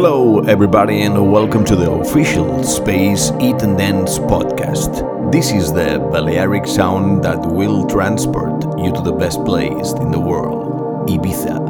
Hello, everybody, and welcome to the official Space Eat and Dance podcast. This is the Balearic sound that will transport you to the best place in the world, Ibiza.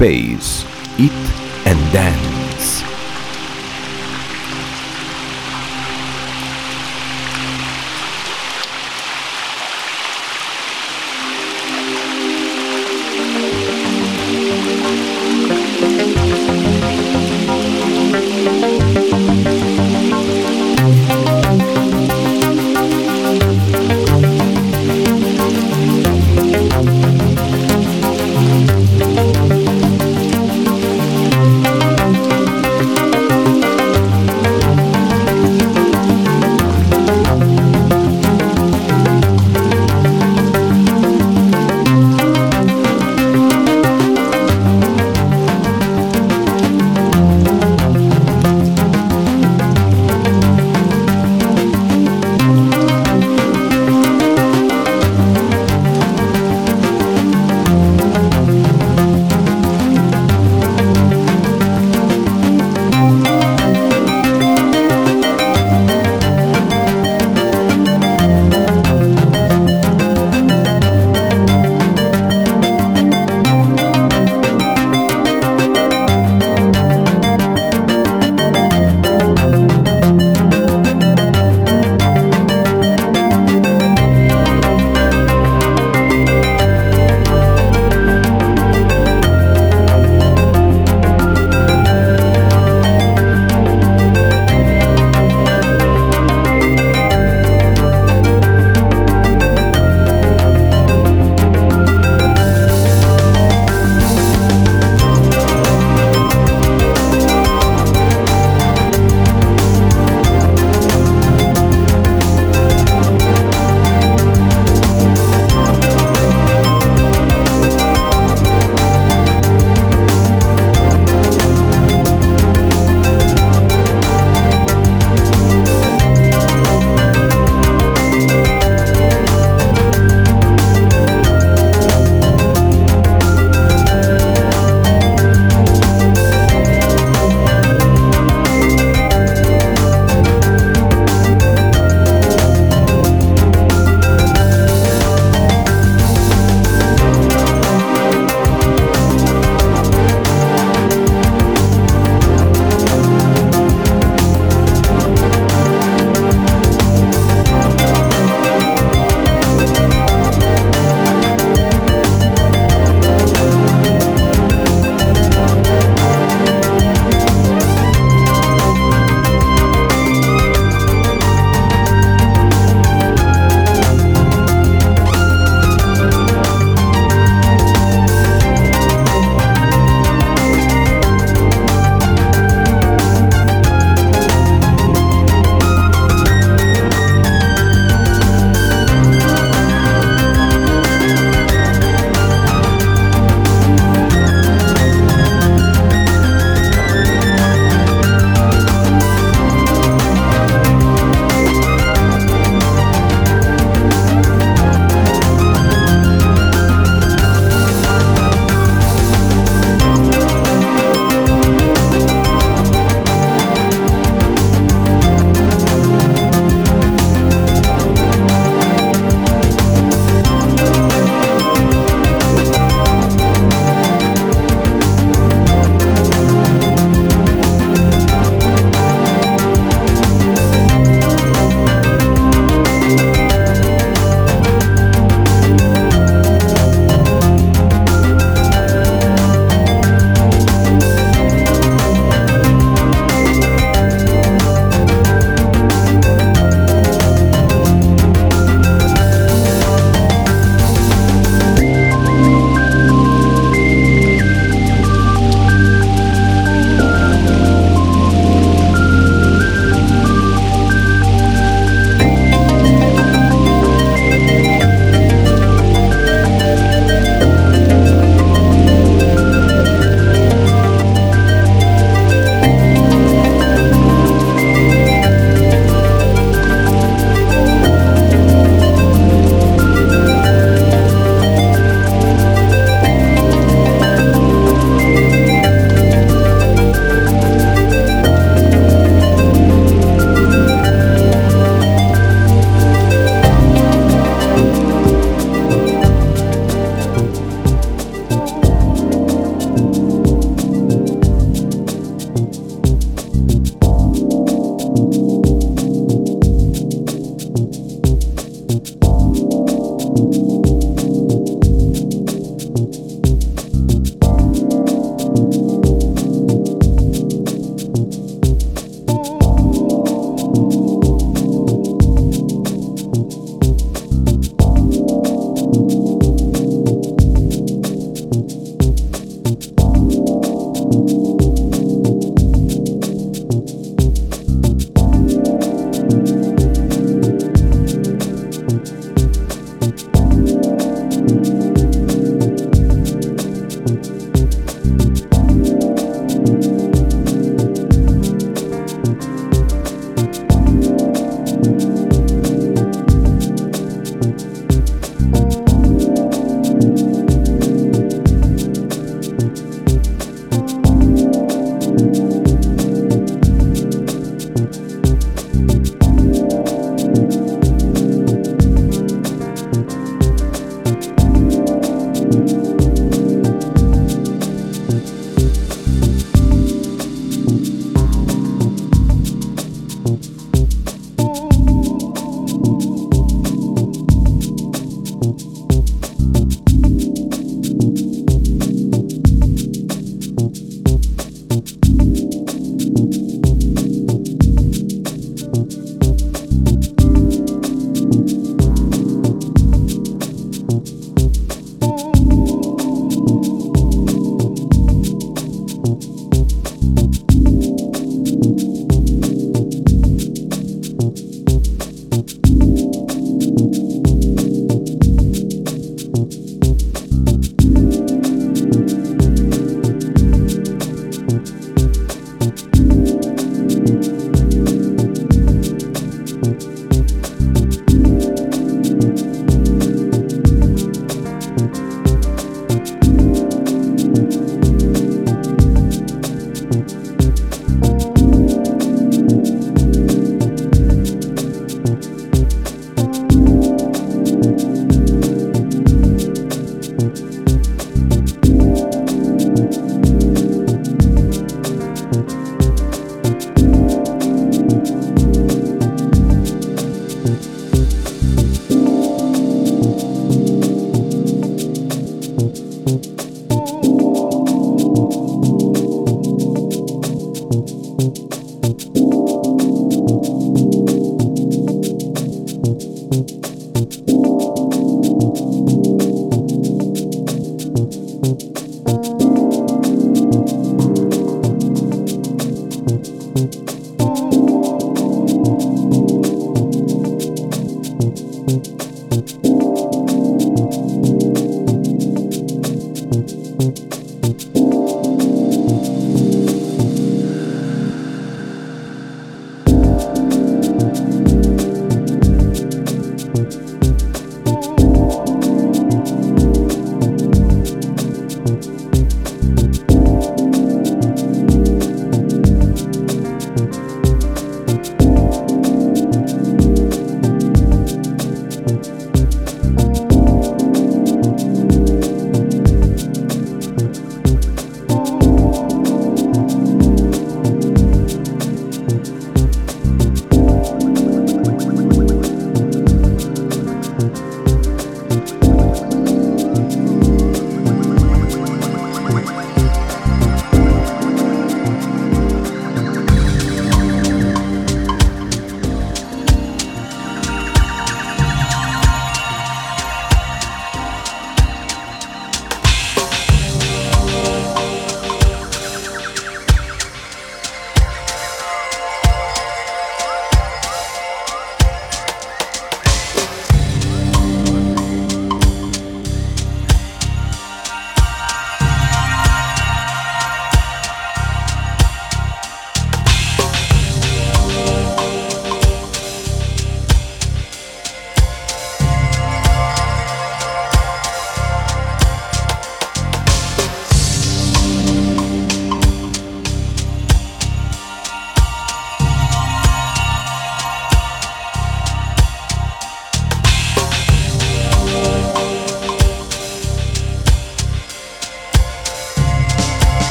Space,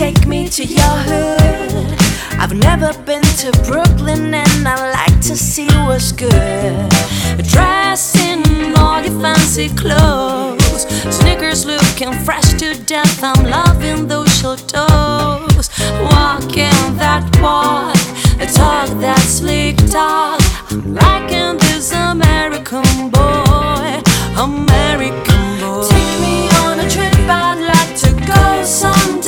take me to your hood. I've never been to Brooklyn and I like to see what's good. Dress in all your fancy clothes, sneakers looking fresh to death. I'm loving those short toes. Walking that walk, a talk that sleek talk. I'm liking this American boy, American boy. Take me on a trip, I'd like to go somewhere.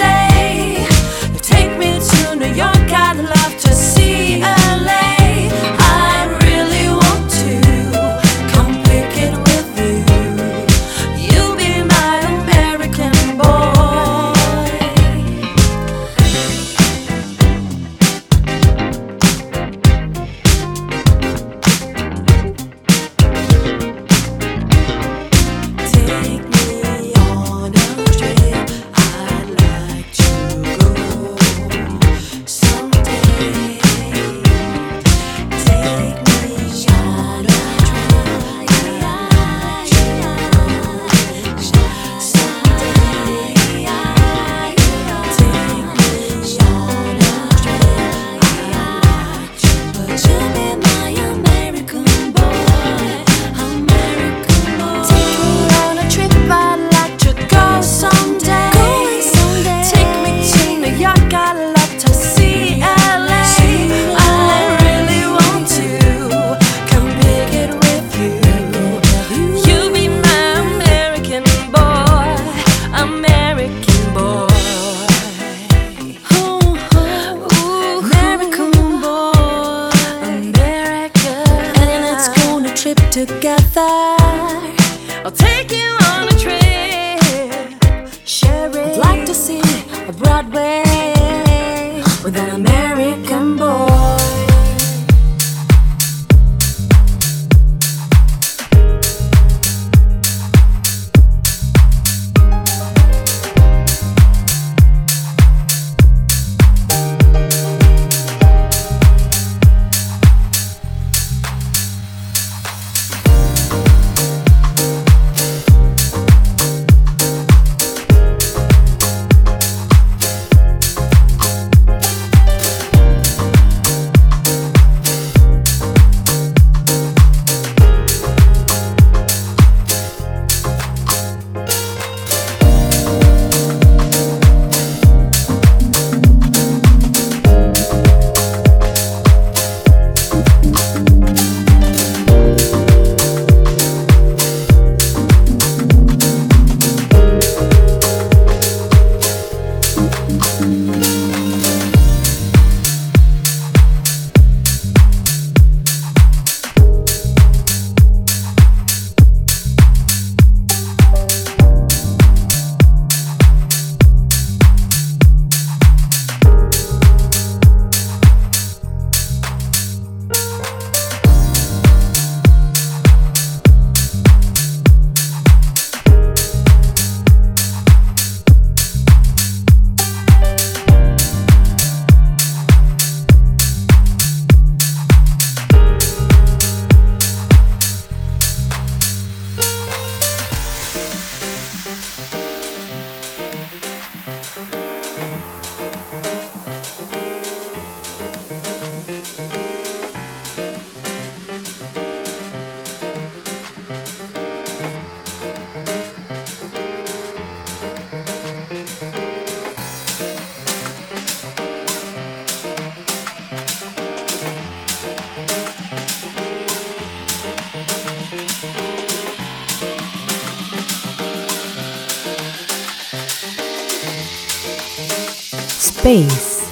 Space,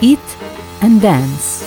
Eat and Dance.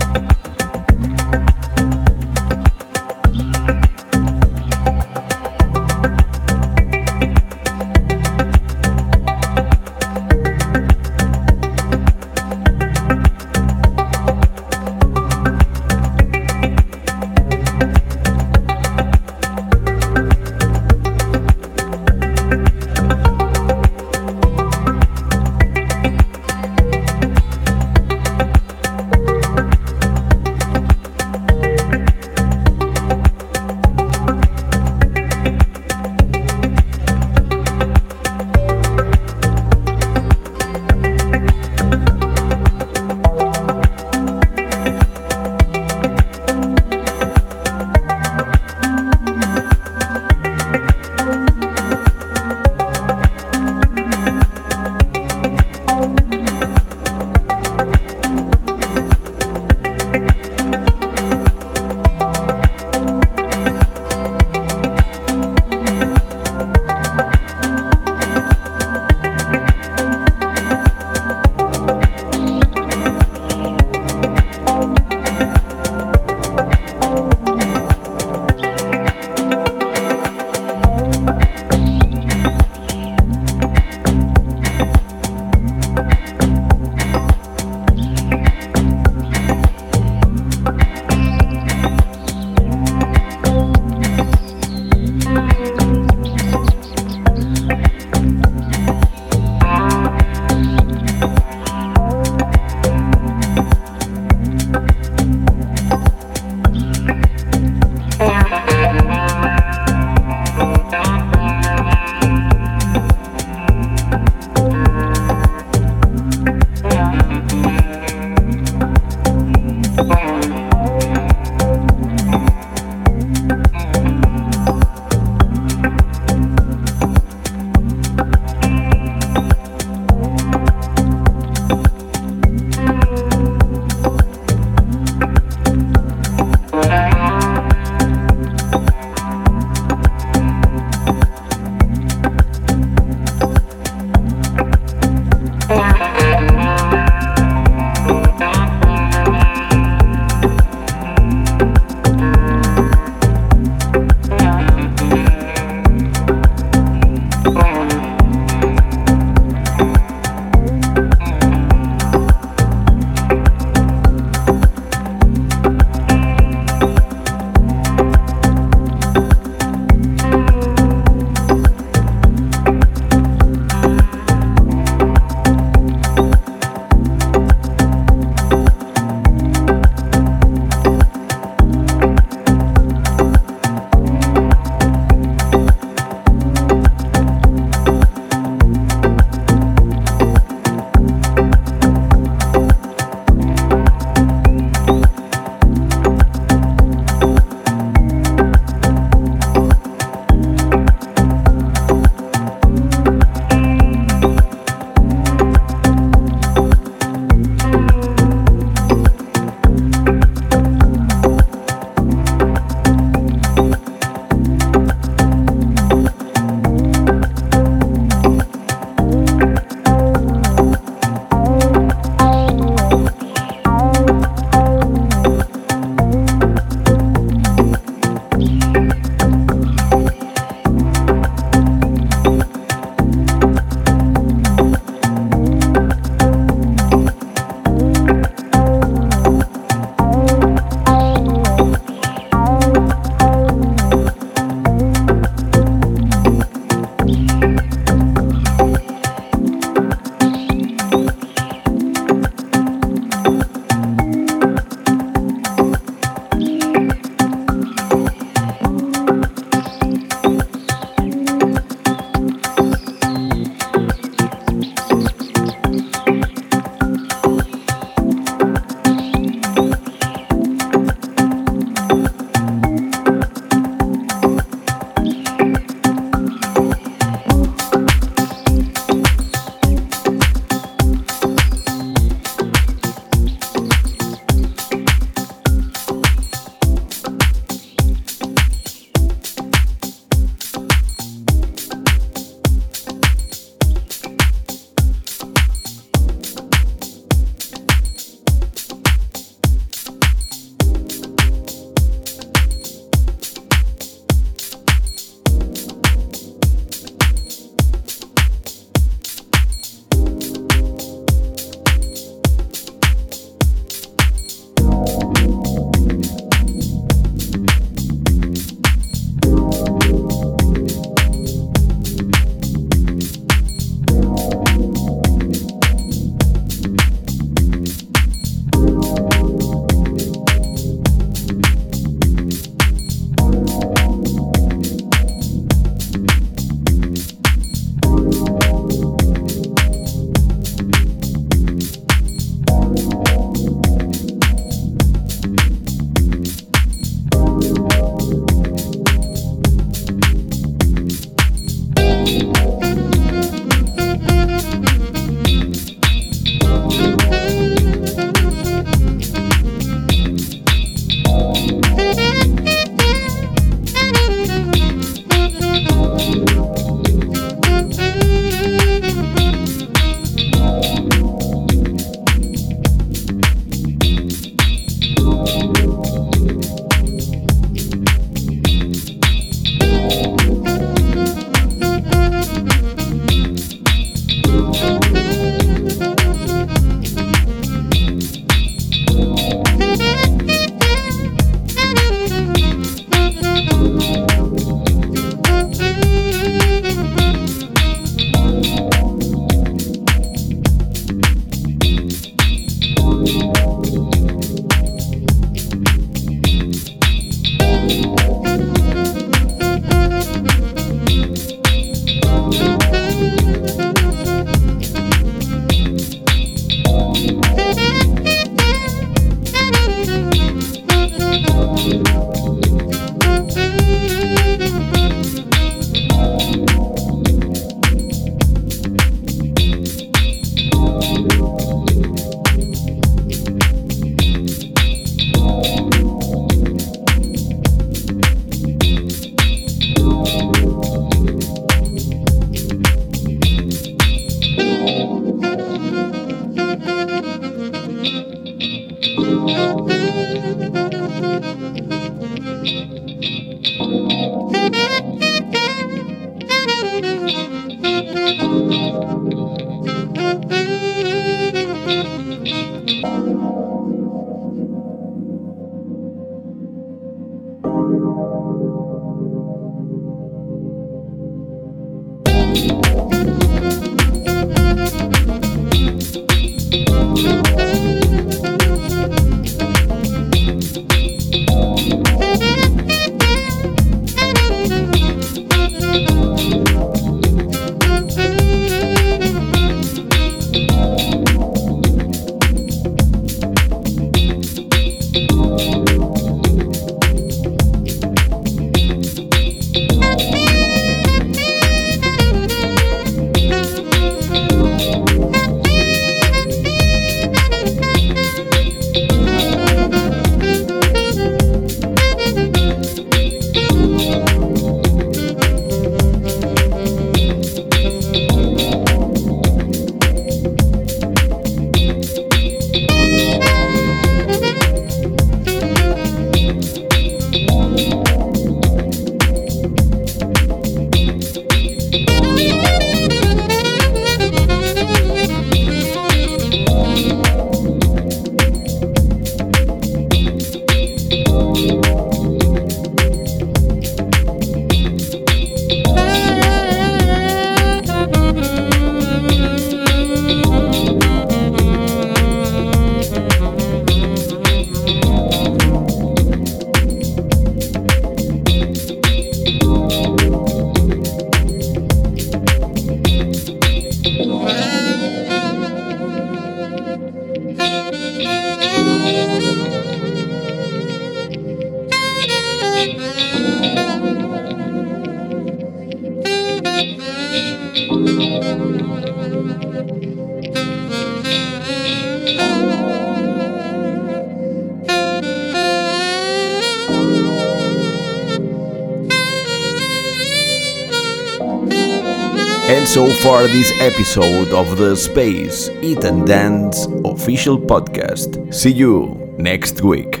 So far, this episode of the Space Eat and Dance official podcast. See you next week.